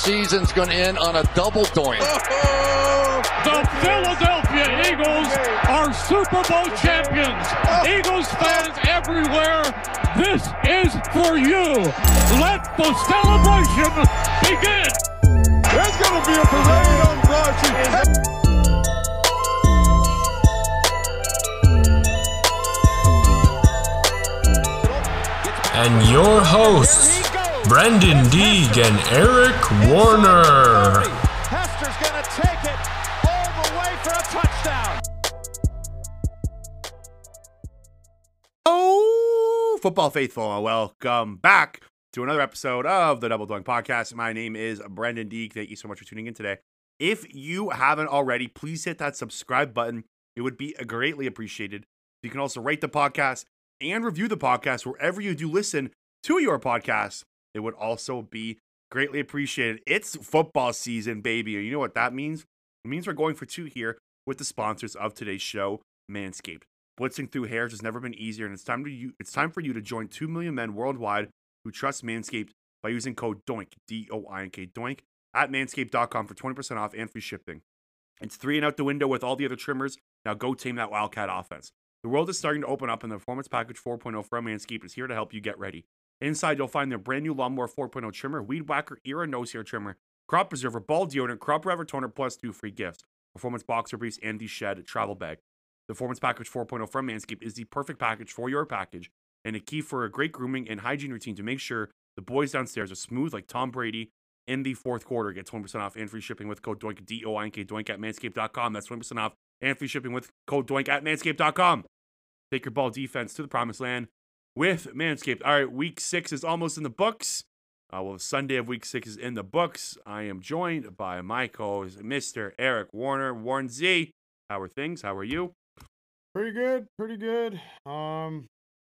season's going to end on a double doink. The Philadelphia Eagles are Super Bowl champions. Eagles fans everywhere, this is for you. Let the celebration begin. There's going to be a parade on Broad Street. and your hosts, Brenden Deeg and Eric Warner. Hester's going to take it all the way for a touchdown. Oh, football faithful, welcome back to another episode of the Double Doink Podcast. My name is Brenden Deeg. Thank you so much for tuning in today. If you haven't already, please hit that subscribe button. It would be greatly appreciated. You can also rate the podcast and review the podcast wherever you do listen to your podcast. It would also be greatly appreciated. It's football season, baby. And you know what that means? It means we're going for two here with the sponsors of today's show, Manscaped. Blitzing through hairs has never been easier, and it's time to you, it's time for you to join two million men worldwide who trust Manscaped by using code DOINK D O I N K DOINK at manscaped.com for 20% off and free shipping. It's three and out the window with all the other trimmers. Now go tame that Wildcat offense. The world is starting to open up, and the Performance Package 4.0 from Manscaped is here to help you get ready. Inside, you'll find their brand new Lawnmower 4.0 trimmer, Weed Whacker Ear and Nose Hair Trimmer, Crop Preserver, Ball Deodorant, Crop Reviver Toner, plus two free gifts Performance Boxer Briefs, and the Shed Travel Bag. The Performance Package 4.0 from Manscaped is the perfect package for your package and a key for a great grooming and hygiene routine to make sure the boys downstairs are smooth like Tom Brady in the fourth quarter. Get 20% off and free shipping with code DOINK, D O I N K, DOINK at manscaped.com. That's 20% off and free shipping with code DOINK at manscaped.com. Take your ball defense to the promised land with Manscaped. All right, week six is almost in the books. Uh, well, Sunday of week six is in the books. I am joined by my co host, Mr. Eric Warner. Warren Z, how are things? How are you? Pretty good, pretty good. Um,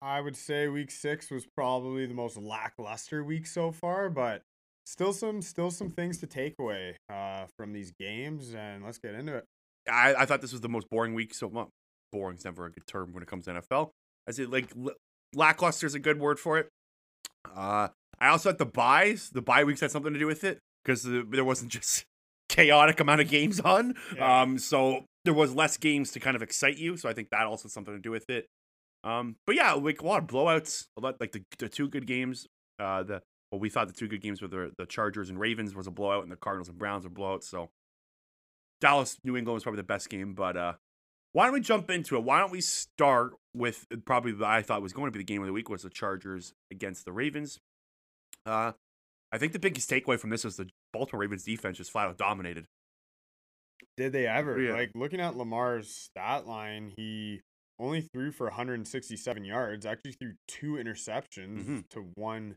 I would say week six was probably the most lackluster week so far, but still some still some things to take away uh, from these games, and let's get into it. I, I thought this was the most boring week. So well, boring's never a good term when it comes to NFL. I it like lackluster is a good word for it. Uh, I also had the buys. The bye weeks had something to do with it because the, there wasn't just chaotic amount of games on. Yeah. Um, so there was less games to kind of excite you. So I think that also something to do with it. Um, but yeah, like a lot of blowouts. A lot like the, the two good games. Uh, the well, we thought the two good games were the the Chargers and Ravens was a blowout, and the Cardinals and Browns were blowouts. So Dallas New England was probably the best game, but uh, why don't we jump into it? Why don't we start with probably the I thought was going to be the game of the week was the Chargers against the Ravens. Uh, I think the biggest takeaway from this was the Baltimore Ravens defense just flat out dominated. Did they ever? Yeah. Like looking at Lamar's stat line, he only threw for 167 yards. Actually, threw two interceptions Mhm. to one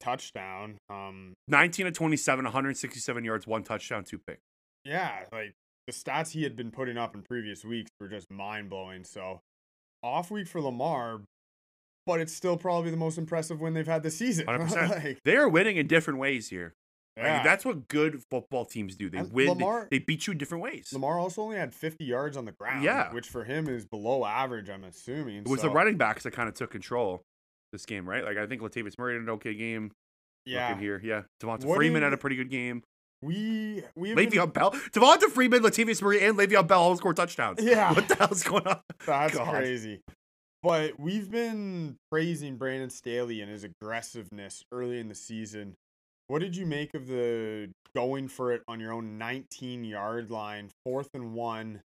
touchdown. Um, 19 to 27, 167 yards, one touchdown, two picks. yeah, like the stats he had been putting up in previous weeks were just mind blowing. So off week for Lamar, but it's still probably the most impressive win they've had this season. like, They are winning in different ways here. Like, yeah. that's what good football teams do. They And win. they- Lamar- they, beat you in different ways. Lamar also only had 50 yards on the ground, Yeah. which for him is below average, I'm assuming. it was so, the running backs that kind of took control this game, right? Like I think Latavius Murray had an okay game. Yeah, Looking here, yeah. Devonta What Freeman did- had a pretty good game. We we have been- Le'Veon Bell, Devonta Freeman, Latavius Murray, and Le'Veon Bell all scored touchdowns. Yeah. what the hell's going on? That's God. crazy. But we've been praising Brandon Staley and his aggressiveness early in the season. What did you make of the going for it on your own 19 yard line, fourth and one?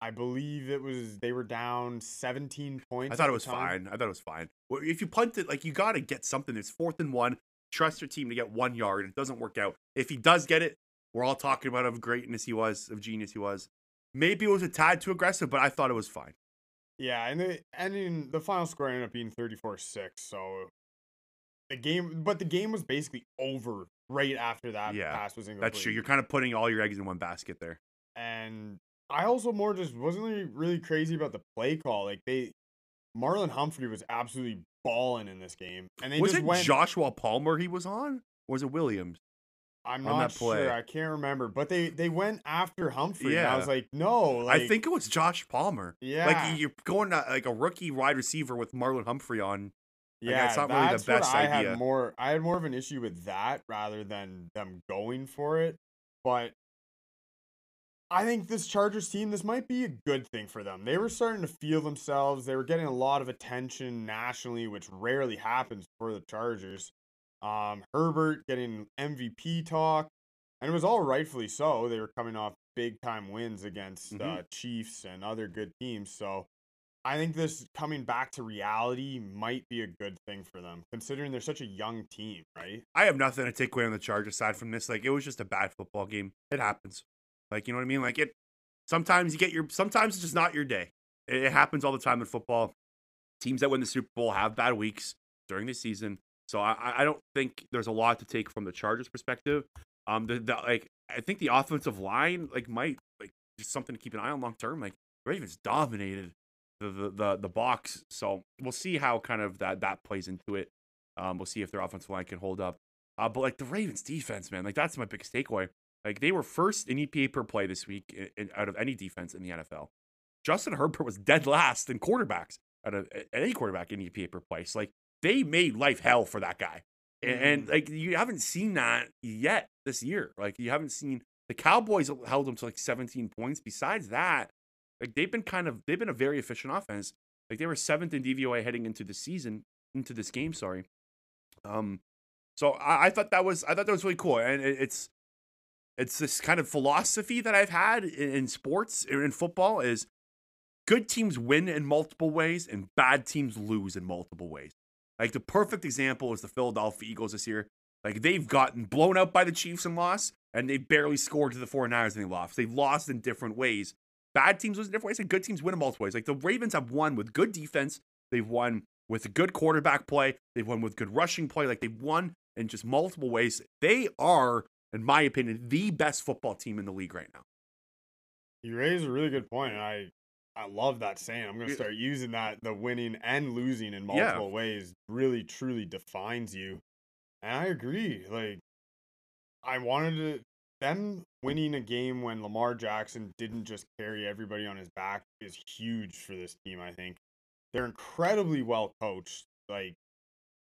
I believe it was they were down 17 points. I thought it was fine. I thought it was fine. If you punt it, like you got to get something. It's fourth and one. Trust your team to get one yard. It doesn't work out. If he does get it, we're all talking about of greatness he was, of genius he was. Maybe it was a tad too aggressive, but I thought it was fine. Yeah, and the and in the final score ended up being 34-6, so the game but the game was basically over right after that Yeah, pass was incomplete. That's true. You're kind of putting all your eggs in one basket there. and I also more just wasn't really, really crazy about the play call. Like they, Marlon Humphrey was absolutely balling in this game, and they was just it went. Joshua Palmer he was on? Or was it Williams? I'm not sure. I can't remember, but they they went after Humphrey. and I was like, no. Like, I think it was Josh Palmer. Yeah. Like you're going to, like a rookie wide receiver with Marlon Humphrey on. Yeah, that's not really the best I idea. had more. I had more of an issue with that rather than them going for it. But I think this Chargers team, this might be a good thing for them. They were starting to feel themselves. They were getting a lot of attention nationally, which rarely happens for the Chargers. Um, Herbert getting MVP talk, and it was all rightfully so. They were coming off big time wins against uh, Mhm. Chiefs and other good teams. So I think this coming back to reality might be a good thing for them, considering they're such a young team, right? I have nothing to take away on the Chargers side from this. Like it was just a bad football game. It happens. Like you know what I mean? Like it. Sometimes you get your. Sometimes it's just not your day. It, it happens all the time in football. Teams that win the Super Bowl have bad weeks during the season. So I, I- don't think there's a lot to take from the Chargers perspective. Um, the, the like I think the offensive line like might like just something to keep an eye on long term. Like Ravens dominated the, the the the box, so we'll see how kind of that that plays into it. Um, we'll see if their offensive line can hold up. Uh, but like the Ravens defense, man, like that's my biggest takeaway. Like they were first in EPA per play this week in, in- out of any defense in the NFL. Justin Herbert was dead last in quarterbacks out of any quarterback in EPA per play. So like they made life hell for that guy, and, and like you haven't seen that yet this year. Like you haven't seen the Cowboys held them to like 17 points. Besides that, like they've been kind of they've been a very efficient offense. Like they were seventh in DVOA heading into the season, into this game. Sorry. Um, so I, I thought that was I thought that was really cool, and it, it's it's this kind of philosophy that I've had in, in sports in football is good teams win in multiple ways and bad teams lose in multiple ways. Like the perfect example is the Philadelphia Eagles this year. Like they've gotten blown out by the Chiefs and lost, and they barely scored to the 49ers and they lost. They've lost in different ways. Bad teams lose in different ways, and good teams win in multiple ways. Like the Ravens have won with good defense. They've won with good quarterback play. They've won with good rushing play. Like they've won in just multiple ways. They are, in my opinion, the best football team in the league right now. You raise a really good point, I I love that saying. I'm gonna start using that. The winning and losing in Yeah. multiple ways really truly defines you. And I agree. Like I wanted to them winning a game when Lamar Jackson didn't just carry everybody on his back is huge for this team, I think. They're incredibly well coached. Like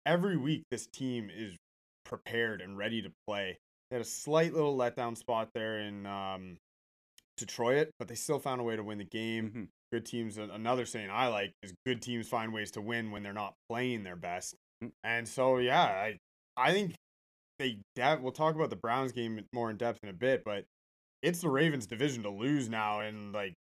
every week this team is prepared and ready to play. They had a slight little letdown spot there in um Detroit, but they still found a way to win the game. Mhm. Good teams, another saying I like is good teams find ways to win when they're not playing their best. Mm. And so, yeah, I I think they that we'll talk about the Browns game more in depth in a bit, but it's the Ravens division to lose now, and like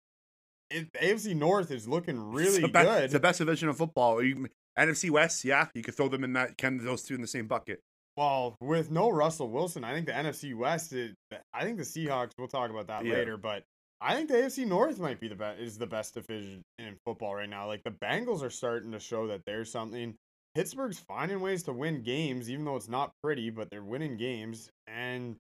it, AFC North is looking really best, good. It's the best division of football. You, NFC West, yeah, you could throw them in that, of those two in the same bucket. Well, with no Russell Wilson, I think the NFC West. Is, I think the Seahawks. We'll talk about that Yeah. later, but I think the AFC North might be the best. Is the best division in football right now. Like the Bengals are starting to show that there's something. Pittsburgh's finding ways to win games, even though it's not pretty, but they're winning games. And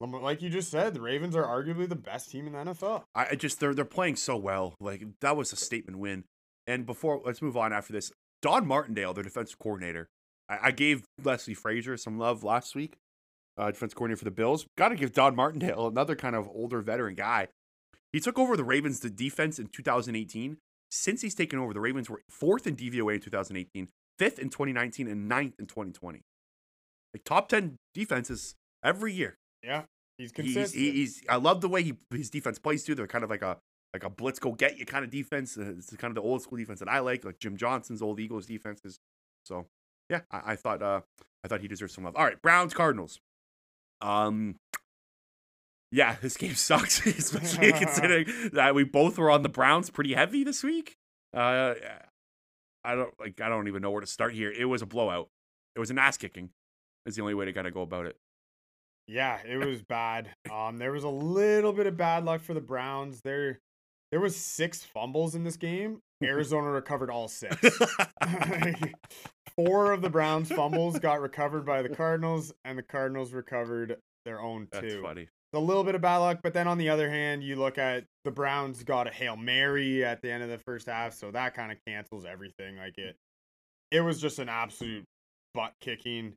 like you just said, the Ravens are arguably the best team in the NFL. I, just they're they're playing so well. Like that was a statement win. And before let's move on after this. Don Martindale, their defensive coordinator. I, I gave Leslie Frazier some love last week, uh, defense coordinator for the Bills. Got to give Don Martindale another kind of older veteran guy. He took over the Ravens' the defense in 2018. Since he's taken over, the Ravens were fourth in DVOA in 2018, fifth in 2019, and ninth in 2020. Like top 10 defenses every year. Yeah, he's He's, consistent. he- he's I love the way he his defense plays too. They're kind of like a like a blitz go get you kind of defense. Uh, It's kind of the old school defense that I like, like Jim Johnson's old Eagles defenses. So yeah, I, I thought uh I thought he deserves some love. All right, Browns Cardinals. Um. Yeah, this game sucks, especially considering that we both were on the Browns pretty heavy this week. Uh, I don't like. I don't even know where to start here. It was a blowout. It was an ass kicking. Is the only way to kind of go about it. Yeah, it was bad. Um, there was a little bit of bad luck for the Browns. There, there was six fumbles in this game. Arizona recovered all six. Four of the Browns' fumbles got recovered by the Cardinals, and the Cardinals recovered their own too. That's funny. A little bit of bad luck, but then on the other hand, you look at the Browns got a hail mary at the end of the first half, so that kind of cancels everything. Like it, it was just an absolute butt kicking.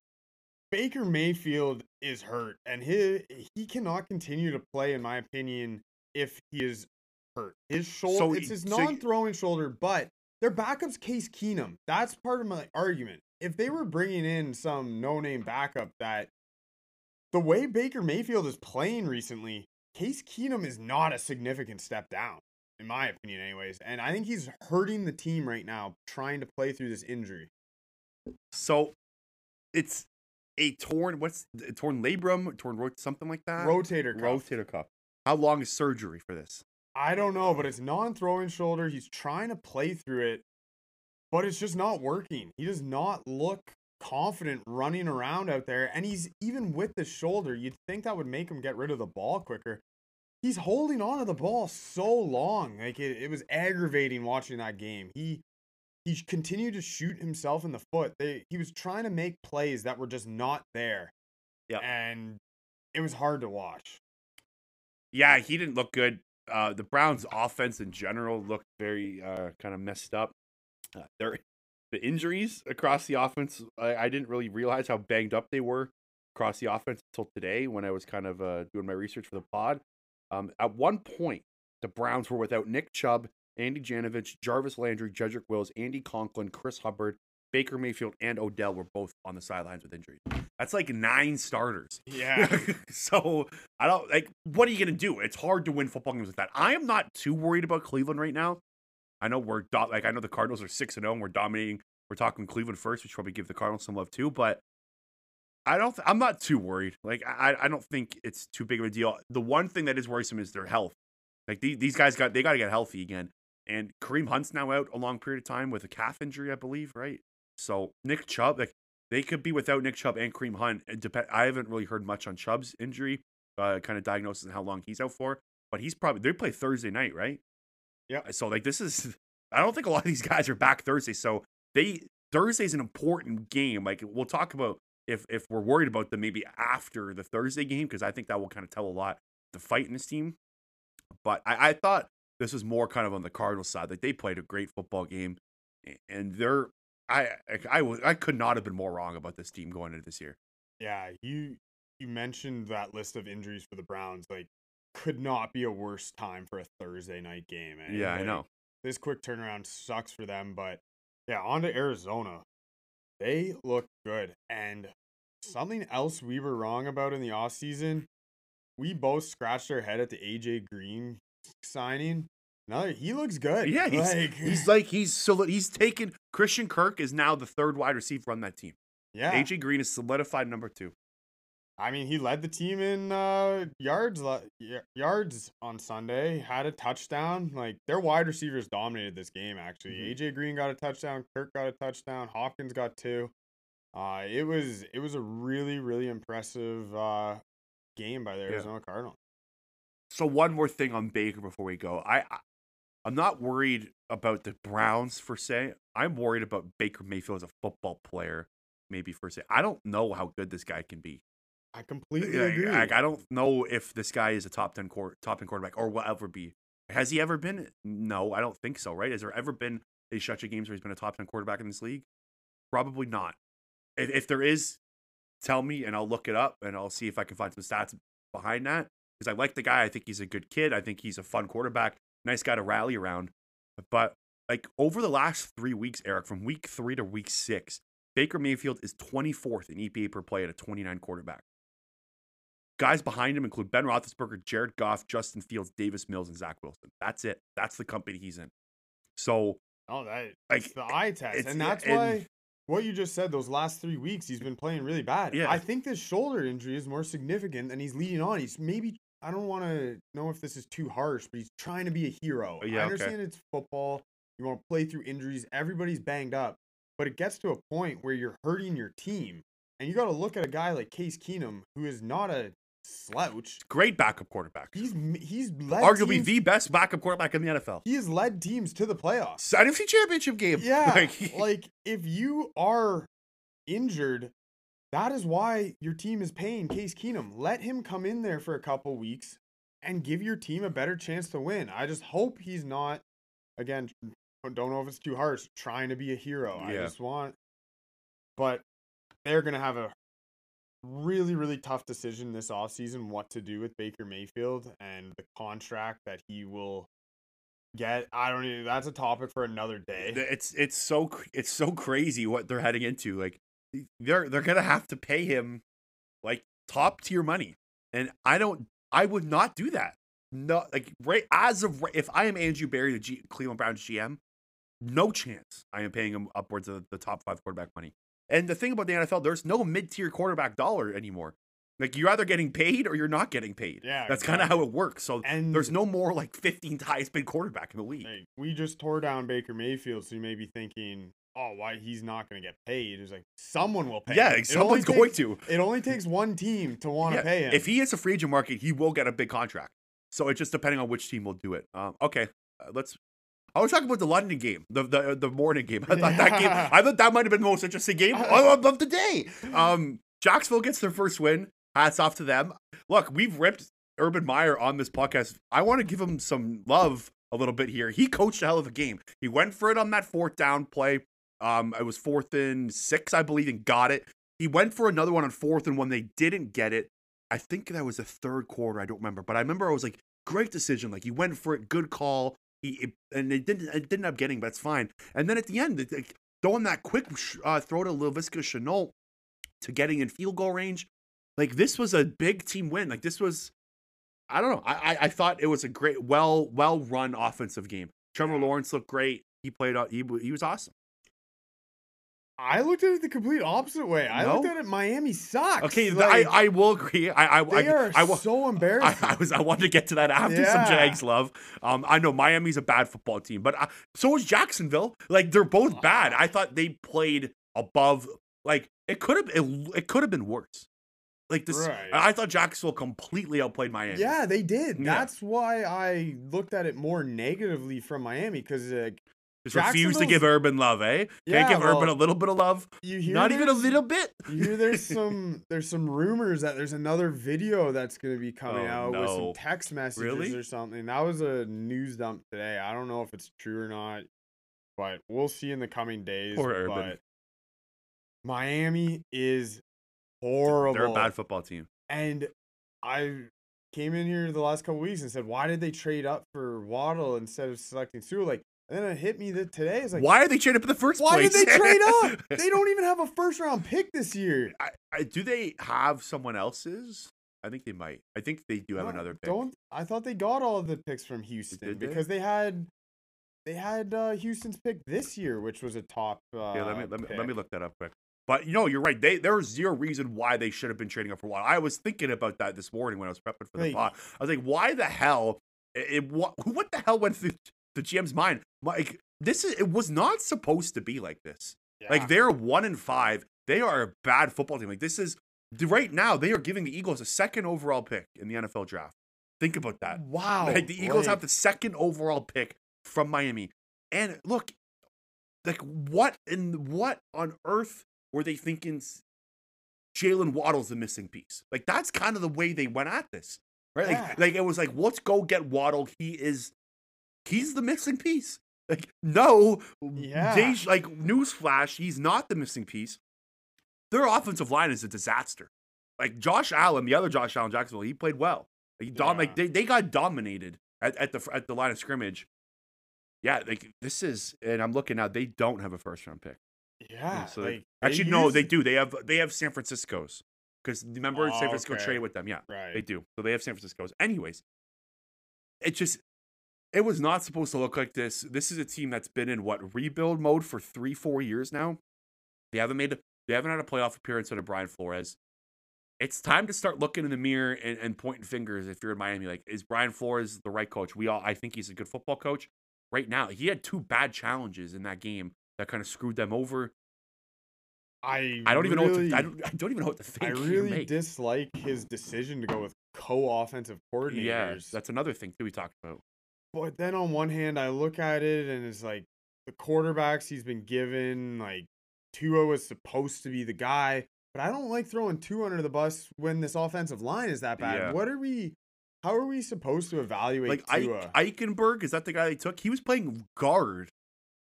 Baker Mayfield is hurt, and he he cannot continue to play, in my opinion, if he is hurt. His shoulder, So it's his so non-throwing shoulder, but their backup's Case Keenum. That's part of my argument. if they were bringing in some no-name backup that the way Baker Mayfield is playing recently, Case Keenum is not a significant step down, in my opinion, anyways. And I think he's hurting the team right now trying to play through this injury. So it's a torn what's a torn labrum, torn rot something like that. Rotator cuff. Rotator cuff. How long is surgery for this? I don't know, but it's non-throwing shoulder. He's trying to play through it, but it's just not working. He does not look confident running around out there, and he's even with the shoulder. You'd think that would make him get rid of the ball quicker. He's holding on to the ball so long, like it, it was aggravating watching that game. He he continued to shoot himself in the foot. They he was trying to make plays that were just not there. Yeah. and it was hard to watch. Yeah, he didn't look good. Uh, the Browns' offense in general looked very uh, kind of messed up. Uh, there, the injuries across the offense, I, I didn't really realize how banged up they were across the offense until today when I was kind of uh, doing my research for the pod. Um, at one point, the Browns were without Nick Chubb, Andy Janovich, Jarvis Landry, Jedrick Wills, Andy Conklin, Chris Hubbard, Baker Mayfield, and Odell were both on the sidelines with injuries. That's like nine starters. Yeah. so I don't like. What are you gonna do? It's hard to win football games with that. I am not too worried about Cleveland right now. I know we're do- like I know the Cardinals are six and zero. and We're dominating. We're talking Cleveland first. Should probably give the Cardinals some love too. But I don't. Th- I'm not too worried. Like I, I don't think it's too big of a deal. The one thing that is worrisome is their health. Like these, these guys got they got to get healthy again. And Kareem Hunt's now out a long period of time with a calf injury, I believe, right? So Nick Chubb, like they could be without Nick Chubb and Kareem Hunt. Dep- I haven't really heard much on Chubb's injury, uh, kind of diagnosis and how long he's out for. But he's probably they play Thursday night, right? Yeah. So like this is, I don't think a lot of these guys are back Thursday. So they Thursday's an important game. Like we'll talk about if if we're worried about them maybe after the Thursday game because I think that will kind of tell a lot the fight in this team. But I, I thought this was more kind of on the Cardinals side. Like they played a great football game, and they're I I I, was, I could not have been more wrong about this team going into this year. Yeah, you you mentioned that list of injuries for the Browns. Like, could not be a worse time for a Thursday night game. eh? Yeah, I know. This quick turnaround sucks for them, but yeah, on to Arizona. They look good. And something else we were wrong about in the offseason, we both scratched our head at the AJ Green signing. Another, he looks good. Yeah, he's like, he's like he's so he's taken Christian Kirk is now the third wide receiver on that team. yeah. AJ Green is solidified number two. I mean, he led the team in uh, yards yards on Sunday. Had a touchdown. Like their wide receivers dominated this game. Actually, Mhm. AJ Green got a touchdown. Kirk got a touchdown. Hopkins got two. Uh, it was it was a really really impressive uh, game by the Arizona Cardinals. So one more thing on Baker before we go. I, I I'm not worried about the Browns for se. I'm worried about Baker Mayfield as a football player, maybe for se. I don't know how good this guy can be. I completely agree. like, I don't know if this guy is a top ten quar- top ten quarterback or will ever be. Has he ever been? No, I don't think so. Right? Has there ever been a stretch of games where he's been a top ten quarterback in this league? Probably not. If, if there is, tell me and I'll look it up and I'll see if I can find some stats behind that. Because I like the guy. I think he's a good kid. I think he's a fun quarterback. Nice guy to rally around. But like over the last three weeks, Eric, from week three to week six, Baker Mayfield is 24th in EPA per play at a 29 quarterback. Guys behind him include Ben Roethlisberger, Jared Goff, Justin Fields, Davis Mills, and Zach Wilson. That's it. That's the company he's in. So oh, that like, the eye test, and that's and- why what you just said. Those last three weeks, he's been playing really bad. Yeah. I think this shoulder injury is more significant, and he's leading on. He's maybe I don't want to know if this is too harsh, but he's trying to be a hero. Oh, yeah, I okay. understand it's football. You want to play through injuries. Everybody's banged up, but it gets to a point where you're hurting your team, and you got to look at a guy like Case Keenum, who is not a slouch. great backup quarterback. He's he's led Arguably teams, the best backup quarterback in the NFL. he has led teams to the playoffs. NFC Championship game. Yeah, Like, like if you are injured, that is why your team is paying Case Keenum. Let him come in there for a couple weeks and give your team a better chance to win. I just hope he's not again. Don't know if it's too harsh. Trying to be a hero. I just want, but they're gonna have a really really tough decision this offseason what to do with Baker Mayfield and the contract that he will get. I don't even. That's a topic for another day. It's it's so it's so crazy what they're heading into. Like they're they're gonna have to pay him like top tier money, and I don't. I would not do that. No, like right as of right, if I am Andrew Berry, the G, Cleveland Browns GM, no chance I am paying him upwards of the top five quarterback money. And the thing about the NFL, there's no mid tier quarterback dollar anymore. Like you're either getting paid or you're not getting paid. Yeah, that's kind of how it works. So And- there's no more like 15th highest paid quarterback in the league. Like, we just tore down Baker Mayfield, so you may be thinking, oh, why he's not going to get paid? It's like someone will pay. Yeah, him. someone's going takes- to. It only takes one team to want to Yeah, pay him. If he hits a free agent market, he will get a big contract. So it's just depending on which team will do it. Um, okay, uh, let's. I was talking about the London game, the the, the morning game. I thought that game. I thought that might have been the most interesting game of, of the day. Um, Jacksonville gets their first win. Hats off to them. Look, we've ripped Urban Meyer on this podcast. I want to give him some love a little bit here. He coached a hell of a game. He went for it on that fourth down play. Um, it was fourth and six, I believe, and got it. He went for another one on fourth and when they didn't get it. I think that was the third quarter. I don't remember, but I remember I was like, great decision. Like he went for it, good call. He and it didn't it didn't end up getting, but it's fine. And then at the end, throwing that quick uh, throw to Laviska Shenault to getting in field goal range, like this was a big team win. Like this was, I don't know. I I, I thought it was a great, well well run offensive game. Trevor Lawrence looked great. He played out. He, he was awesome. I looked at it the complete opposite way. I looked at it. Miami sucks. Okay, Like, I I will agree. I I they I, are I, wa- so I, embarrassing. I was I wanted to get to that after some Yeah. Jags love. Um, I know Miami's a bad football team, but uh, so is Jacksonville. Like they're both bad. I thought they played above. Like it could have it, it could have been worse. Like this, Right. I thought Jacksonville completely outplayed Miami. Yeah, they did. Yeah. That's why I looked at it more negatively from Miami because like just refuse to give Urban love. Eh, can't Yeah, give Urban a little bit of love. you hear Not even a little bit. You hear there's some there's some rumors that there's another video that's gonna be coming Oh, out with some text messages Really? or something. That was a news dump today. I don't know if it's true or not, but we'll see in the coming days. Poor Urban. But Miami is horrible. They're a bad football team. And I came in here the last couple weeks and said, why did they trade up for Waddle instead of selecting Sewell? Like, and then it hit me that today. It's like, Why are they trading up in the first why place? Why did they trade up? they don't even have a first round pick this year. I, I, do they have someone else's? I think they might. I think they do have No, another pick. Don't I thought they got all of the picks from Houston they? because they had they had uh, Houston's pick this year, which was a top. Uh, yeah, let me let me, let me look that up quick. But you know, you're right. They there was zero reason why they should have been trading up for a while. I was thinking about that this morning when I was prepping for the Like- pod. I was like, why the hell? It, it- what what the hell went through the GM's mind? Like this is it was not supposed to be like this. Like they're one in five. They are a bad football team. Like this is right now they are giving the Eagles a second overall pick in the NFL draft. Think about that. wow, Like the Eagles have the second overall pick from Miami. And look, like what in what on earth were they thinking Jaylen Waddle's the missing piece? Like that's kind of the way they went at this. Right? Yeah. Like, like it was like, let's go get Waddle. He is he's the missing piece. Like, no, Yeah. they like newsflash, he's not the missing piece. Their offensive line is a disaster. Like Josh Allen, the other Josh Allen Jacksonville, he played well. He dom- like they, they got dominated at, at the at the line of scrimmage. Yeah, like this is, and I'm looking now. They don't have a first round pick. yeah. So like, actually, no, used- they do. They have they have San Francisco's because remember San Oh, Francisco okay. traded with them. Yeah, right. they do. So they have San Francisco's. Anyways, it just it was not supposed to look like this. This is a team that's been in what rebuild mode for three, four years now. They haven't made they haven't had a playoff appearance under Brian Flores. It's time to start looking in the mirror and, and pointing fingers if you're in Miami. Like, is Brian Flores the right coach? We all I think he's a good football coach. Right now, he had two bad challenges in that game that kind of screwed them over. I I don't even know what to, I don't, I don't even know what to think. or really dislike his decision to go with co-offensive coordinators. Yeah, that's another thing too we talked about. But then on one hand, I look at it and it's like the quarterbacks he's been given, like Tua was supposed to be the guy, but I don't like throwing Tua under the bus when this offensive line is that bad. Yeah. What are we? How are we supposed to evaluate Like Tua? Eichenberg, is that the guy they took? He was playing guard.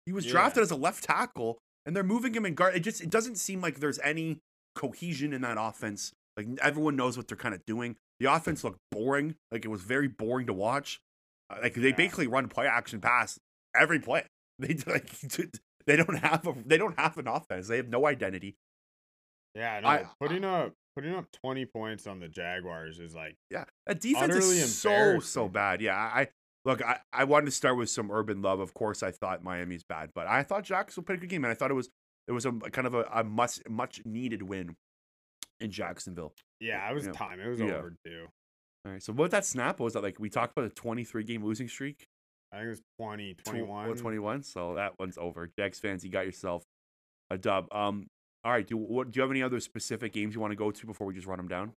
He was Yeah. drafted as a left tackle, and they're moving him in guard. It just it doesn't seem like there's any cohesion in that offense. Like everyone knows what they're kind of doing. The offense looked boring. Like it was very boring to watch. Like they Yeah. basically run play action pass every play. They like they don't have a they don't have an offense. They have no identity. Yeah, no, I- putting up putting up 20 points on the Jaguars is like Yeah, that defense is so so bad. Yeah, I I- look. I, I wanted to start with some urban love. Of course, I thought Miami's bad, but I thought Jacksonville played a good game, and I thought it was it was a kind of a, a much much needed win in Jacksonville. yeah, it was Yeah. time. It was Yeah. overdue. All right, so what that snap was that like we talked about a twenty three game losing streak. I think it was 20, 21. well, 21. So that one's over. Jags fans, you got yourself a dub. Um, all right. Do what? Do you have any other specific games you want to go to before we just run them down?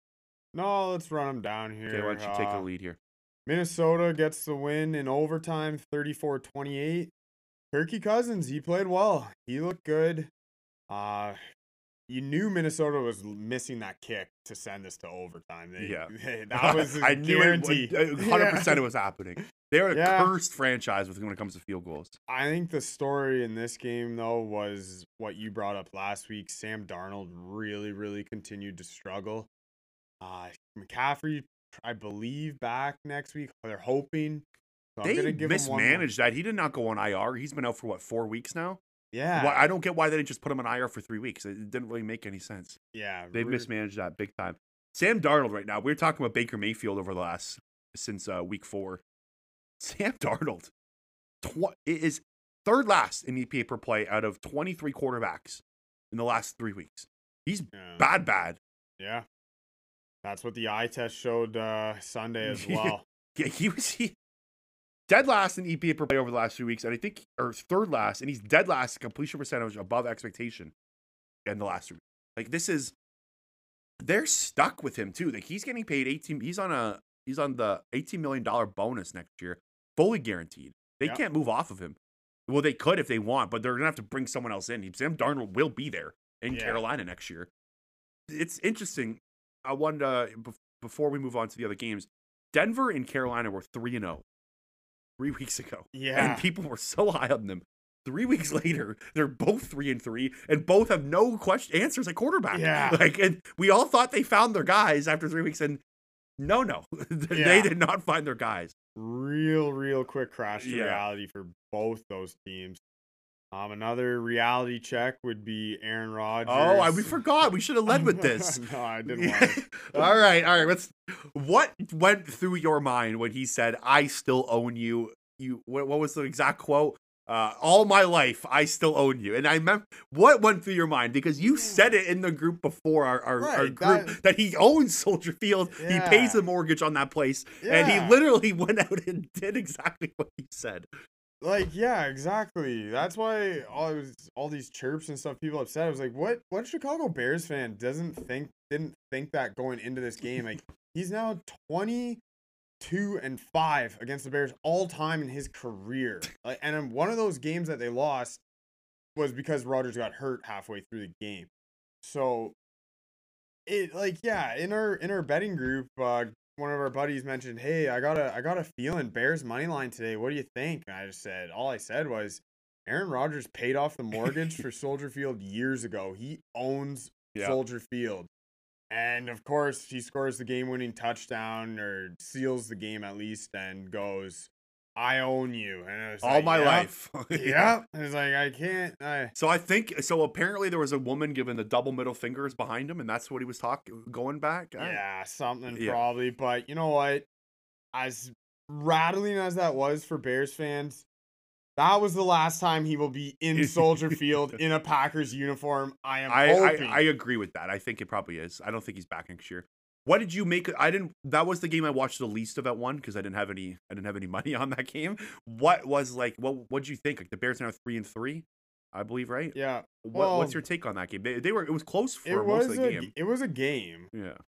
No, let's run them down here. Okay, why don't you take the Uh, lead here? Minnesota gets the win in overtime, 34-28. Kirky Cousins, he played well. He looked good. Uh you knew Minnesota was missing that kick to send this to overtime. They, Yeah. they- that was a I guarantee. Hundred percent, it was happening. They're a Yeah. cursed franchise when it comes to field goals. I think the story in this game, though, was what you brought up last week. Sam Darnold really, really continued to struggle. Uh, McCaffrey, I believe, back next week. They're hoping. So they gonna give him one mismanaged that. He did not go on IR. He's been out for what four weeks now. Yeah, Why, I don't get why they didn't just put him on IR for three weeks. It didn't really make any sense. yeah. They've re- mismanaged that big time. Sam Darnold right now. We are talking about Baker Mayfield over the last since uh, week four. Sam Darnold tw- is third last in EPA per play out of 23 quarterbacks in the last three weeks. He's Yeah. bad, bad. Yeah. That's what the eye test showed uh, Sunday as well. Yeah, he was he dead last in EPA per play over the last few weeks, and I think or third last, and he's dead last in completion percentage above expectation in the last three. weeks. Like this is, they're stuck with him too. Like he's getting paid eighteen. He's on a he's on the eighteen million dollar bonus next year, fully guaranteed. They Yeah. can't move off of him. Well, they could if they want, but they're gonna have to bring someone else in. Sam Darnold will be there in Yeah. Carolina next year. It's interesting. I wanted to before we move on to the other games. Denver and Carolina were three and zero three weeks ago, Yeah. and people were so high on them. Three weeks later, they're both three and three, and both have no question answers at quarterback. Yeah. like, and we all thought they found their guys after three weeks, and no, no, they Yeah. did not find their guys. real, real quick crash to Yeah. reality for both those teams. Um, another reality check would be Aaron Rodgers. Oh, I, we forgot. We should have led with this. no, I didn't want all right, all right. Let's. What went through your mind when he said, "I still own you"? You. What, what was the exact quote? Uh, all my life, I still own you. And I remember what went through your mind because you said it in the group before our, our, our group that- that, he owns Soldier Field. He pays the mortgage on that place, and he literally went out and did exactly what he said. Like, yeah, exactly. That's why all was, all these chirps and stuff people upset. I was like, what what Chicago Bears fan doesn't think didn't think that going into this game? Like he's now 22 and 5 against the Bears all time in his career. Like and in one of those games that they lost was because Rodgers got hurt halfway through the game. So it like yeah, in our in our betting group, uh one of our buddies mentioned, "Hey, I got a I got a feeling Bears money line today. What do you think?" And I just said, all I said was, Aaron Rodgers paid off the mortgage for Soldier Field years ago. He owns Yeah. Soldier Field. And of course, he scores the game-winning touchdown or seals the game at least and goes, "I own you." And I was All like, my "Yep, life. Yeah. Was like, I can't. I So I think so. Apparently, there was a woman giving the double middle fingers behind him, and that's what he was talking going back. I- Yeah, something Yeah. probably. But you know what? As rattling as that was for Bears fans, that was the last time he will be in Soldier Field in a Packers uniform. I am I. I I agree with that. I think it probably is. I don't think he's back next year. What did you make? I didn't. That was the game I watched the least of at one because I didn't have any. I didn't have any money on that game. What was like? What What did you think? Like the Bears are now three and three, I believe, right? yeah, What, what's your take on that game? They, they were. It was close for it most of the a game. it was a game. Yeah.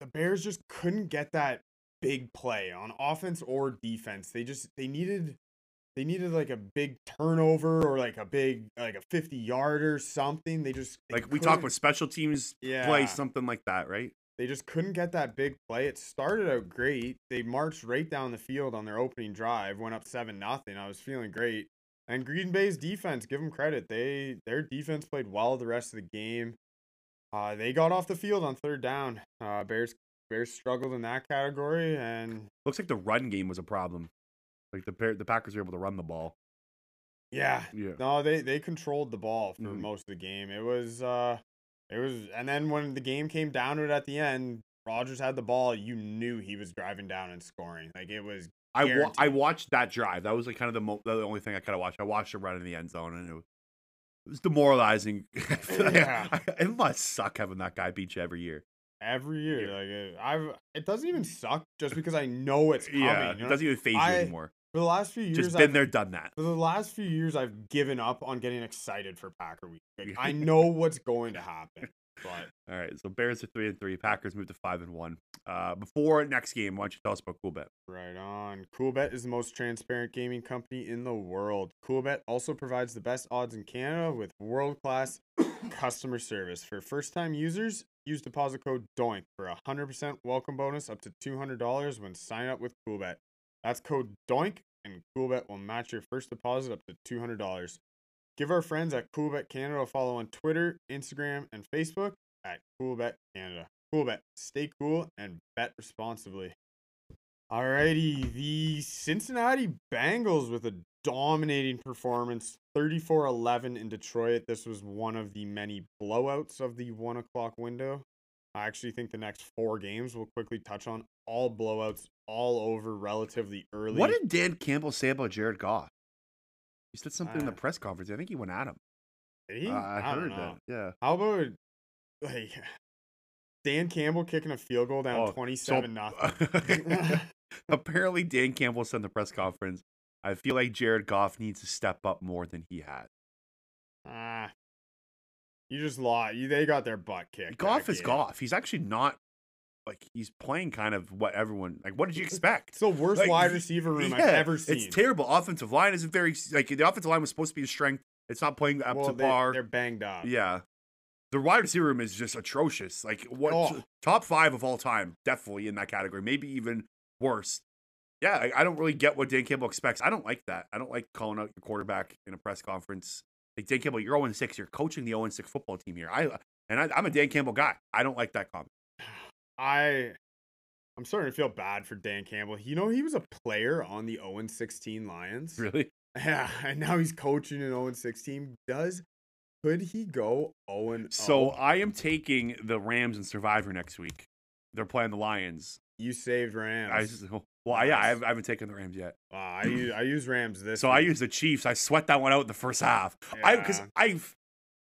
The Bears just couldn't get that big play on offense or defense. They just they needed they needed like a big turnover or like a big like a 50 yard or something. They just they Like we talked about special teams yeah. play, something like that, right? They just couldn't get that big play. It started out great. They marched right down the field on their opening drive, went up seven nothing. I was feeling great. And Green Bay's defense, give them credit. They their defense played well the rest of the game. Uh, they got off the field on third down. Uh, Bears Bears struggled in that category, and Looks like the run game was a problem. Like the the Packers were able to run the ball. Yeah. Yeah. No, they they controlled the ball for Mhm. most of the game. It was uh it was and then when the game came down to it at the end, Rodgers had the ball, you knew he was driving down and scoring. Like it was I wa- I watched that drive. That was like kind of the mo- the only thing I kind of watched. I watched him run in the end zone, and it was, it was demoralizing. I oh, feel Yeah. it must suck having that guy beat you every year. every year. Yeah. Like it, I've it doesn't even suck just because I know it's coming. yeah, you know? it doesn't even phase you anymore. For the last few years Just I've, been there, done that. for the last few years I've given up on getting excited for Packer week. Like, I know what's going to happen. But All right, so Bears are three and three. Packers moved to five and one. Uh, before next game, why don't you tell us about Coolbet? Right on. Coolbet is the most transparent gaming company in the world. Coolbet also provides the best odds in Canada with world class customer service. For first time users, use deposit code DOINK for a 100% welcome bonus up to $200 when sign up with Coolbet. That's code DOINK, and Coolbet will match your first deposit up to $200. Give our friends at Coolbet Canada a follow on Twitter, Instagram, and Facebook at Coolbet Canada. Coolbet, stay cool and bet responsibly. Alrighty, the Cincinnati Bengals with a dominating performance, 34-11 in Detroit. This was one of the many blowouts of the one o'clock window. I actually think the next four games we'll quickly touch on all blowouts, all over relatively early. What did Dan Campbell say about Jared Goff? He said something in the Uh, press conference. I think he went at him. Did he? Uh, I, don't heard that. Yeah. How about like Dan Campbell kicking a field goal down Oh, so- twenty-seven nothing? Apparently, Dan Campbell said in the press conference, "I feel like Jared Goff needs to step up more than he had." Ah, you just lost. You, they got their butt kicked. Goff is game. Goff. He's actually not like he's playing kind of what everyone like. What did you expect? It's the worst Like, wide receiver room I've ever seen. It's terrible. Offensive line isn't very like the offensive line was supposed to be a strength. It's not playing up well, to they, par. They're banged up. Yeah. The wide receiver room is just atrocious. Like what Oh. top five of all time, definitely in that category. Maybe even worse. Yeah, I, I don't really get what Dan Campbell expects. I don't like that. I don't like calling out your quarterback in a press conference. Like Dan Campbell, you're 0 6. You're coaching the 0 6 football team here. I and I, I'm a Dan Campbell guy. I don't like that comment. I, I'm starting to feel bad for Dan Campbell. You know, he was a player on the 0 16 Lions. Really? Yeah, and now he's coaching an 0 16. Does could he go 0 So oh I am taking the Rams and Survivor next week. They're playing the Lions. you saved Rams. I just, well, yeah, I haven't, I haven't taken the Rams yet. Wow, I use I use Rams this. So I use the Chiefs. I sweat that one out in the first half. I because Yeah.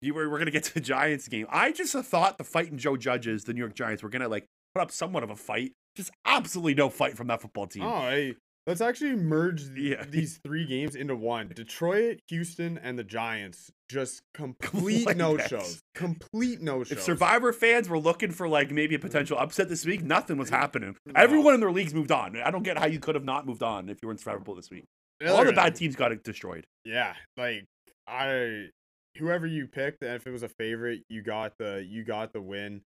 You were we're gonna get to the Giants game. I just thought the fighting Joe Judges, the New York Giants, were gonna like put up somewhat of a fight. Just absolutely no fight from that football team. Oh, hey, let's actually merge Yeah. these three games into one. Detroit, Houston, and the Giants. Just complete Like no that. shows. Complete no shows. If Survivor fans were looking for like maybe a potential upset this week, nothing was happening. No. Everyone in their leagues moved on. I don't get how you could have not moved on if you were in Survivor Pool this week. All the bad teams got destroyed. Yeah, like I, whoever you picked, and if it was a favorite, you got the you got the win.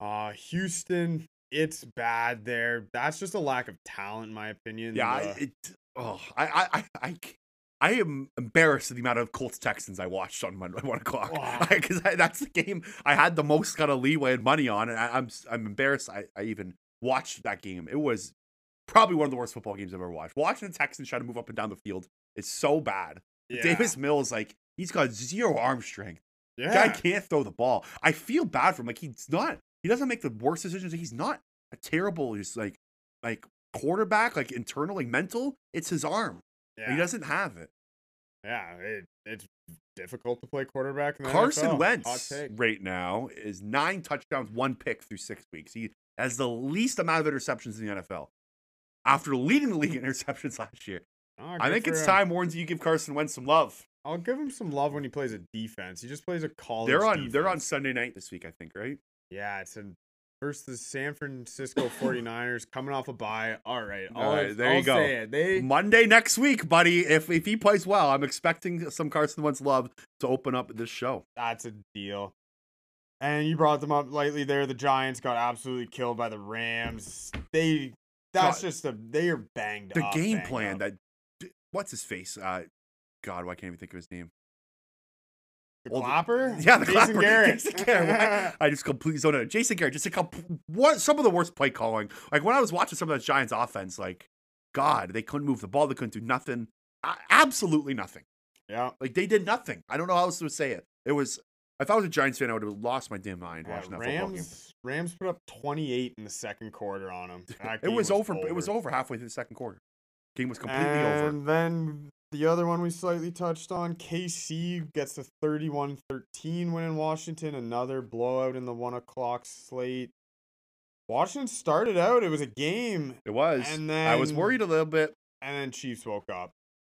Uh, Houston, it's bad there. That's just a lack of talent, in my opinion. Yeah, it, oh, I, I, I, I, am embarrassed at the amount of Colts Texans I watched on Monday, one o'clock Wow. because that's the game I had the most kind of leeway and money on, and I, I'm, s- I'm embarrassed. I, I even watched that game. It was probably one of the worst football games I've ever watched. Watching the Texans try to move up and down the field is so bad. yeah, Davis Mills, like he's got zero arm strength. yeah, Guy can't throw the ball. I feel bad for him. Like he's not. He doesn't make the worst decisions. He's not a terrible. He's like like quarterback, like internal, like mental. It's his arm. yeah, He doesn't have it. yeah. It, it's difficult to play quarterback. Carson NFL. Wentz right now is nine touchdowns, one pick through six weeks. He has the least amount of interceptions in the NFL. After leading the league in interceptions last year, Oh, I think it's him. time, Warren, you give Carson Wentz some love. I'll give him some love when he plays a defense. He just plays a college. They're on. They're on. Sunday night this week, I think, right? Yeah, it's in versus the San Francisco 49ers coming off a bye. All right. All I'll, there you I'll go. it. They Monday next week, buddy. If if he plays well, I'm expecting some Carson Wentz love to open up this show. that's a deal. And you brought them up lightly there. The Giants got absolutely killed by the Rams. They that's God. just a they are banged up. The up. game banged plan up. that what's his face? Uh, God, why can't I even think of his name? the well, the- clapper? Yeah, the Jason clapper. Garrett. Jason Garrett. I just completely zoned out. Jason Garrett, just a, what some of the worst play calling. Like when I was watching some of that Giants offense, like God, they couldn't move the ball. They couldn't do nothing. A- Absolutely nothing. Yeah. Like they did nothing. I don't know how else to say it. It was. If I was a Giants fan, I would have lost my damn mind watching that football game. Rams Rams put up 28 in the second quarter on them. It was over, It was over halfway through the second quarter. Game was completely over. and then the other one we slightly touched on, KC gets a 31-13 win in Washington, another blowout in the one o'clock slate. Washington started out, it was a game, It was. and then I was worried a little bit. and then Chiefs woke up.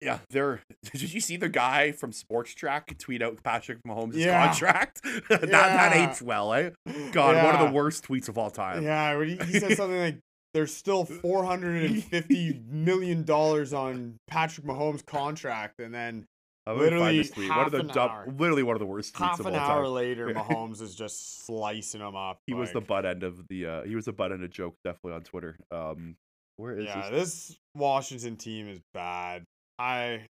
Yeah, they're. Did you see the guy from Spotrac tweet out Patrick Mahomes' Yeah. contract? that that Yeah. aged well, eh? God, one of the worst tweets of all time. Yeah, he, he said something like there's still 450 million dollars on Patrick Mahomes' contract, and then I'm gonna find Literally. One of the an dumb, literally one of the worst tweets half of an all hour time. later, Mahomes is just slicing him up. He was the butt end of the. uh He was the butt end of joke, definitely on Twitter. Um, where is yeah, this? this Washington team is bad. I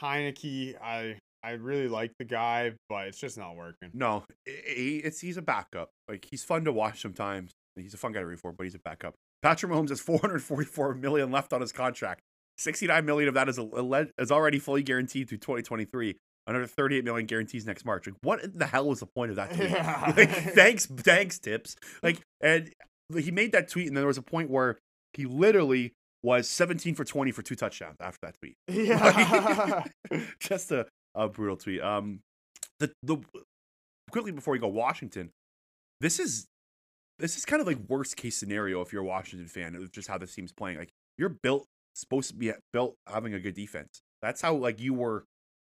Heinicke, I I really like the guy, but it's just not working. No, it's he's a backup. Like he's fun to watch sometimes. He's a fun guy to root for, but he's a backup. Patrick Mahomes has 444 million left on his contract. 69 million of that is a, is already fully guaranteed through 2023. Another 38 million guarantees next March. Like, what the hell was the point of that tweet? Yeah. like, thanks, thanks, tips. Like, and he made that tweet, and then there was a point where he literally was 17 for 20 for two touchdowns after that tweet. Yeah. just a, a brutal tweet. Um, the the quickly before we go, Washington. This is this is kind of like worst case scenario if you're a Washington fan of just how this team's playing. Like you're built supposed to be built having a good defense. That's how like you were.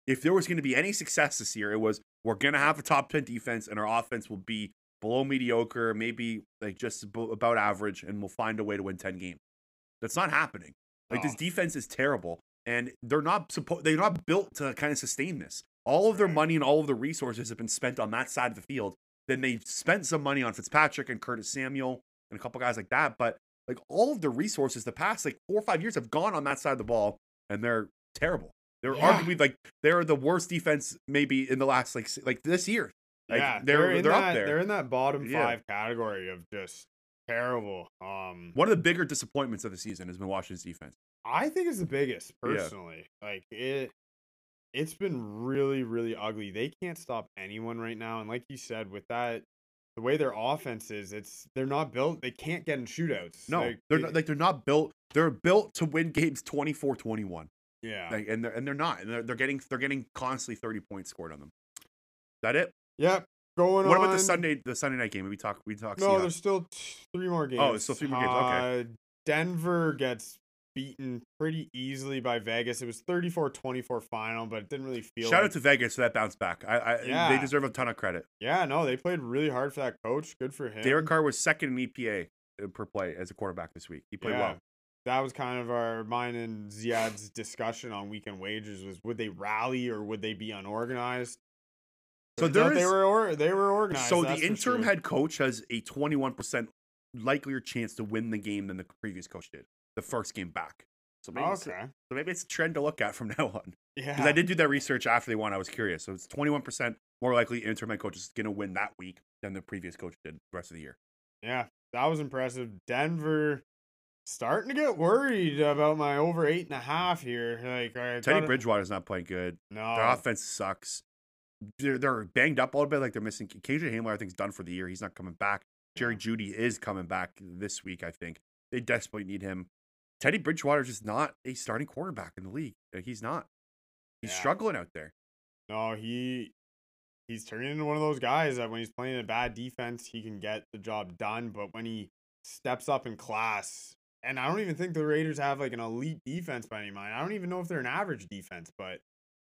If there was going to be any success this year, it was we're going to have a top ten defense and our offense will be below mediocre, maybe like just about average, and we'll find a way to win ten games. That's not happening. Like this defense is terrible, and they're not supposed. They're not built to kind of sustain this. All of their money and all of the resources have been spent on that side of the field. Then they spent some money on Fitzpatrick and Curtis Samuel and a couple guys like that. But like all of the resources, the past like four or five years have gone on that side of the ball, and they're terrible. They're Yeah. arguably like they're the worst defense maybe in the last like like this year. Like, yeah, they're they're, in they're that, up there. They're in that bottom Yeah. five category of just terrible. Um, One of the bigger disappointments of the season has been Washington's defense. I think it's the biggest Yeah. personally. Like it, it's been really, really ugly. They can't stop anyone right now, and like you said, with that, the way their offense is, it's they're not built. They can't get in shootouts. No, Like, they're not, like they're not built. They're built to win games 24-21. yeah, Like, and they're and they're not. And they're, they're getting they're getting constantly 30 points scored on them. Is that it? yep. Going What on. about the Sunday the Sunday night game? We talk we talk No, Seahawks. there's still t- three more games. Oh, there's still three more games, okay. Uh, Denver gets beaten pretty easily by Vegas. It was 34-24 final, but it didn't really feel. Shout like out to Vegas for that bounce back. I, I they deserve a ton of credit. Yeah, no, they played really hard for that coach. Good for him. Derek Carr was second in EPA uh, per play as a quarterback this week. He played well. That was kind of our mine and Ziad's discussion on weekend wages was would they rally or would they be unorganized? So there out they were or, they were organized. So the interim sure. head coach has a 21% likelier chance to win the game than the previous coach did. The first game back. So maybe, it's, Okay. so maybe it's a trend to look at from now on. Yeah. Because I did do that research after they won. I was curious. So it's 21% more likely interim head coach is going to win that week than the previous coach did the rest of the year. Yeah, that was impressive. Denver starting to get worried about my over eight and a half here. Like I Teddy gotta- Bridgewater's not playing good. No. Their offense sucks. They're, they're banged up a little bit. Like they're missing. KJ Hamler, I think, is done for the year. He's not coming back. Jerry Jeudy is coming back this week, I think. They desperately need him. Teddy Bridgewater's just not a starting quarterback in the league. He's not. He's Yeah. struggling out there. No, he he's turning into one of those guys that when he's playing a bad defense, he can get the job done. But when he steps up in class, and I don't even think the Raiders have like an elite defense by any mind. I don't even know if they're an average defense, but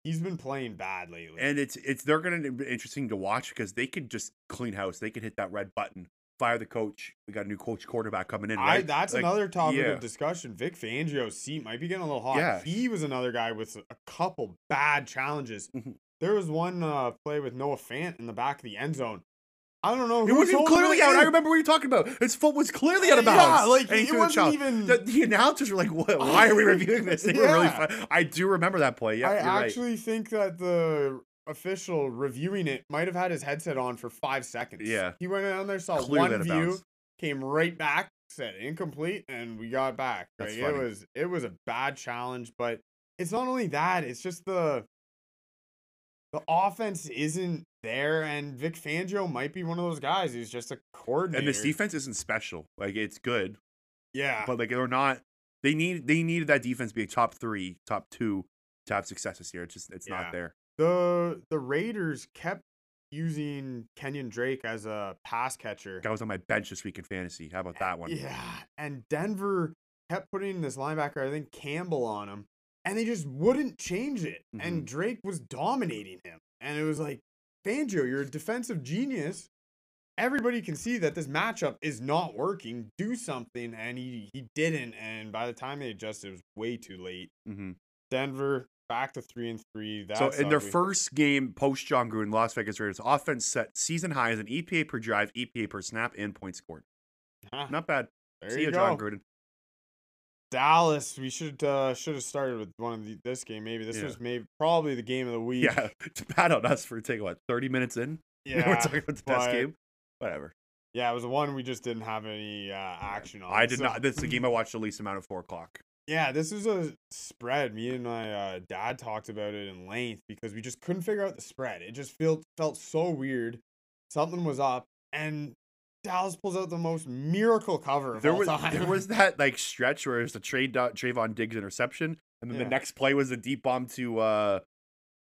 he's been playing bad lately. And it's it's they're going to be interesting to watch because they could just clean house. They could hit that red button, fire the coach. We got a new coach quarterback coming in. I, that's Like, another topic yeah. of discussion. Vic Fangio's seat might be getting a little hot. Yeah. He was another guy with a couple bad challenges. Mhm. There was one uh, play with Noah Fant in the back of the end zone. I don't know. It him clearly out. I remember what you're talking about. His foot was clearly out of bounds. Yeah, like, he it wasn't even- The, the announcers were like, what, "Why are we reviewing this?" They were really fun. I do remember that play. Yeah, I you're right. actually think that the official reviewing it might have had his headset on for five seconds. Yeah. He went down there, saw one view, came right back, said incomplete, and we got back. Like, it was it was a bad challenge, but it's not only that; it's just the the offense isn't there, and Vic Fangio might be one of those guys who's just a coordinator. And this defense isn't special. Like it's good, yeah, but like they're not. They need they needed that defense to be a top three, top two to have success this year. It's just it's Yeah. not there. The the Raiders kept using Kenyon Drake as a pass catcher. Guy was on my bench this week in fantasy. How about that one? Yeah, and Denver kept putting this linebacker, I think Campbell, on him, and they just wouldn't change it. Mm-hmm. And Drake was dominating him, and it was like, Fangio, you're a defensive genius. Everybody can see that this matchup is not working. Do something, and he he didn't. And by the time they adjusted, it was way too late. hmm Denver back to three and three. That's So in their first game post John Gruden, Las Vegas Raiders offense set season highs in EPA per drive, EPA per snap, and points scored. Huh, Not bad. there See you you. John Gruden. Dallas, we should uh should have started with one of the, this game. Maybe this Yeah. was maybe probably the game of the week. Yeah, it's bad on us for taking what thirty minutes in. yeah. We're talking about the best game. Whatever. Yeah, it was the one we just didn't have any uh, action on. I did So- not. This is the game I watched the least amount of four o'clock. Yeah, this is a spread. Me and my uh, dad talked about it in length because we just couldn't figure out the spread. It just felt felt so weird. Something was up, and Dallas pulls out the most miracle cover of There all was time. there was that like stretch where it was the trade dot Trevon Diggs interception, and then Yeah. the next play was a deep bomb to uh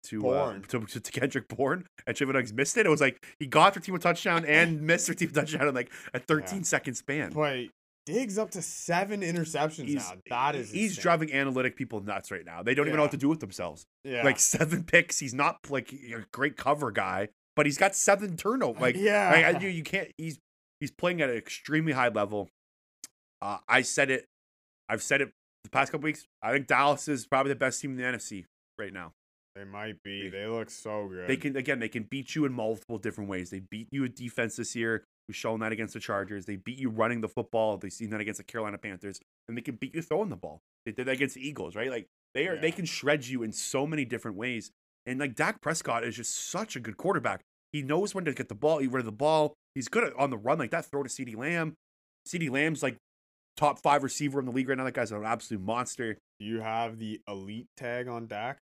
to uh, to, to, to Kendrick Bourne, and Trevon Diggs missed it. It was like he got their team a touchdown and missed their team touchdown in like a thirteen 13 second span. but Diggs up to seven interceptions He's, now. That is he's insane. driving analytic people nuts right now. They don't even know what to do with themselves. Yeah, Like seven picks. He's not like a great cover guy, but he's got seven turnovers. Like yeah, Like, I, you, you can't. He's he's playing at an extremely high level. Uh, I said it. I've said it the past couple weeks. I think Dallas is probably the best team in the NFC right now. they might be. They look so good. They can again. They can beat you in multiple different ways. They beat you at defense this year. We've shown that against the Chargers. They beat you running the football. They've seen that against the Carolina Panthers, and they can beat you throwing the ball. They did that against the Eagles, right? Like they are. They can shred you in so many different ways. And like Dak Prescott is just such a good quarterback. He knows when to get the ball, he rid of the ball. He's good at, on the run, like that throw to CeeDee Lamb. CeeDee Lamb's like top five receiver in the league right now. That guy's an absolute monster. Do you have the elite tag on Dak?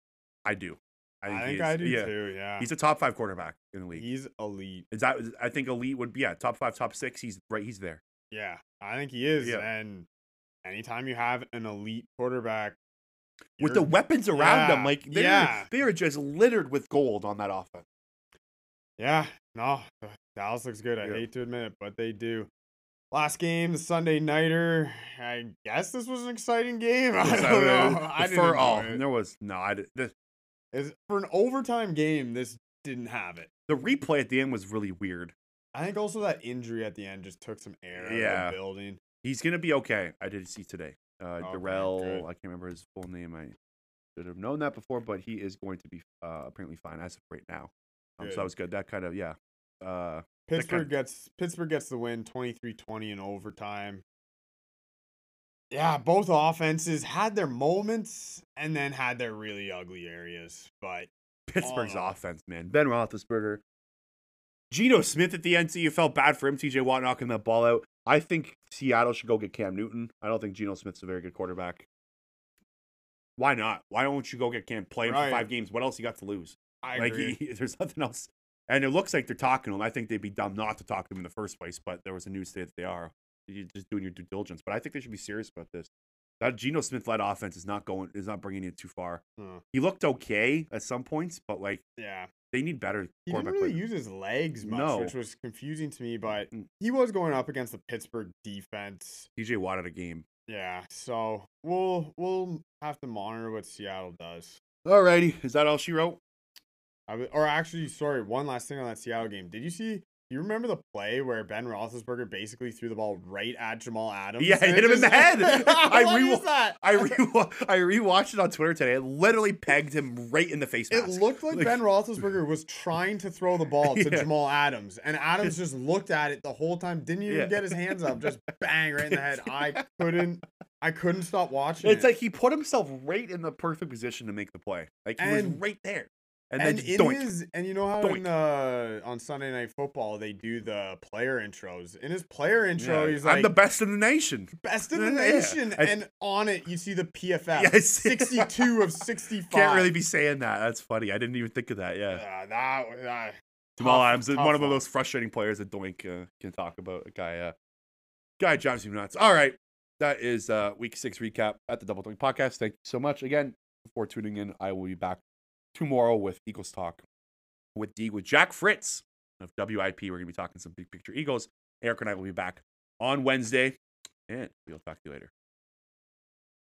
I do. I he think I do yeah. too. Yeah, He's a top five quarterback in the league. he's elite. Is that? I think elite would be yeah, top five, top six. He's right. He's there. Yeah, I think he is. Yeah. And anytime you have an elite quarterback with the weapons around them. Like they're yeah. they are just littered with gold on that offense. Yeah, no, Dallas looks good. I Yeah. hate to admit it, but they do. Last game, the Sunday nighter. I guess this was an exciting game. I don't know. I the didn't fir- oh, it. there was no. I did, the, Is- for an overtime game, this didn't have it. the replay at the end was really weird. I think also that injury at the end just took some air out of the building. He's gonna be okay. I did see today. Uh, Okay, Darrell, good. I can't remember his full name. I should have known that before, but he is going to be uh, apparently fine as of right now. Um, so that was good. That kind of yeah. Uh, Pittsburgh gets Pittsburgh gets the win 23-20 in overtime. Yeah, both offenses had their moments and then had their really ugly areas, but Pittsburgh's Oh. offense, man. Ben Roethlisberger. Geno Smith at the end, so you felt bad for him. TJ Watt knocking that ball out. I think Seattle should go get Cam Newton. I don't think Geno Smith's a very good quarterback. Why not? Why don't you go get Cam play him Right. for five games? What else you got to lose? I like agree. he, there's nothing else. And it looks like they're talking to him. I think they'd be dumb not to talk to him in the first place, but there was a news today that they are. You're just doing your due diligence. But I think they should be serious about this. That Geno Smith led offense is not going is not bringing it too far. Huh. He looked okay at some points, but like yeah. they need better He didn't really play. use his legs much, No. which was confusing to me, but Mm. he was going up against the Pittsburgh defense. TJ Watt at a game. Yeah, so we'll we'll have to monitor what Seattle does. Alrighty, is that all she wrote? I or actually, sorry, one last thing on that Seattle game. Did you see? You remember the play where Ben Roethlisberger basically threw the ball right at Jamal Adams? Yeah, and hit it him in the head. I What re- is that? I re I rewatched it on Twitter today. It literally pegged him right in the face It looked like, Like- Ben Roethlisberger was trying to throw the ball to Yeah. Jamal Adams, and Adams just looked at it the whole time. Didn't even Yeah. get his hands up. Just bang right in the head. I couldn't. I couldn't stop watching. It's it. like he put himself right in the perfect position to make the play. Like he was right there. And, And, then in doink. his, and you know how Doink. in, uh, on Sunday Night Football they do the player intros. In his player intro, Yeah, he's like I'm the best in the nation. best in the Yeah, nation, I- and on it you see the PFF, Yes. 62 of 65. Can't really be saying that. That's funny. I didn't even think of that. Yeah. Uh, that, that, Jamal Adams is one of the most frustrating players that Doink uh, can talk about. A guy, uh, guy drives you nuts. All right, that is uh, week six recap at the Double Doink Podcast. Thank you so much again for tuning in. I will be back tomorrow with Eagles Talk with D with Jack Fritz of WIP. We're gonna be talking some big picture Eagles. Eric and I will be back on Wednesday, and we'll talk to you later.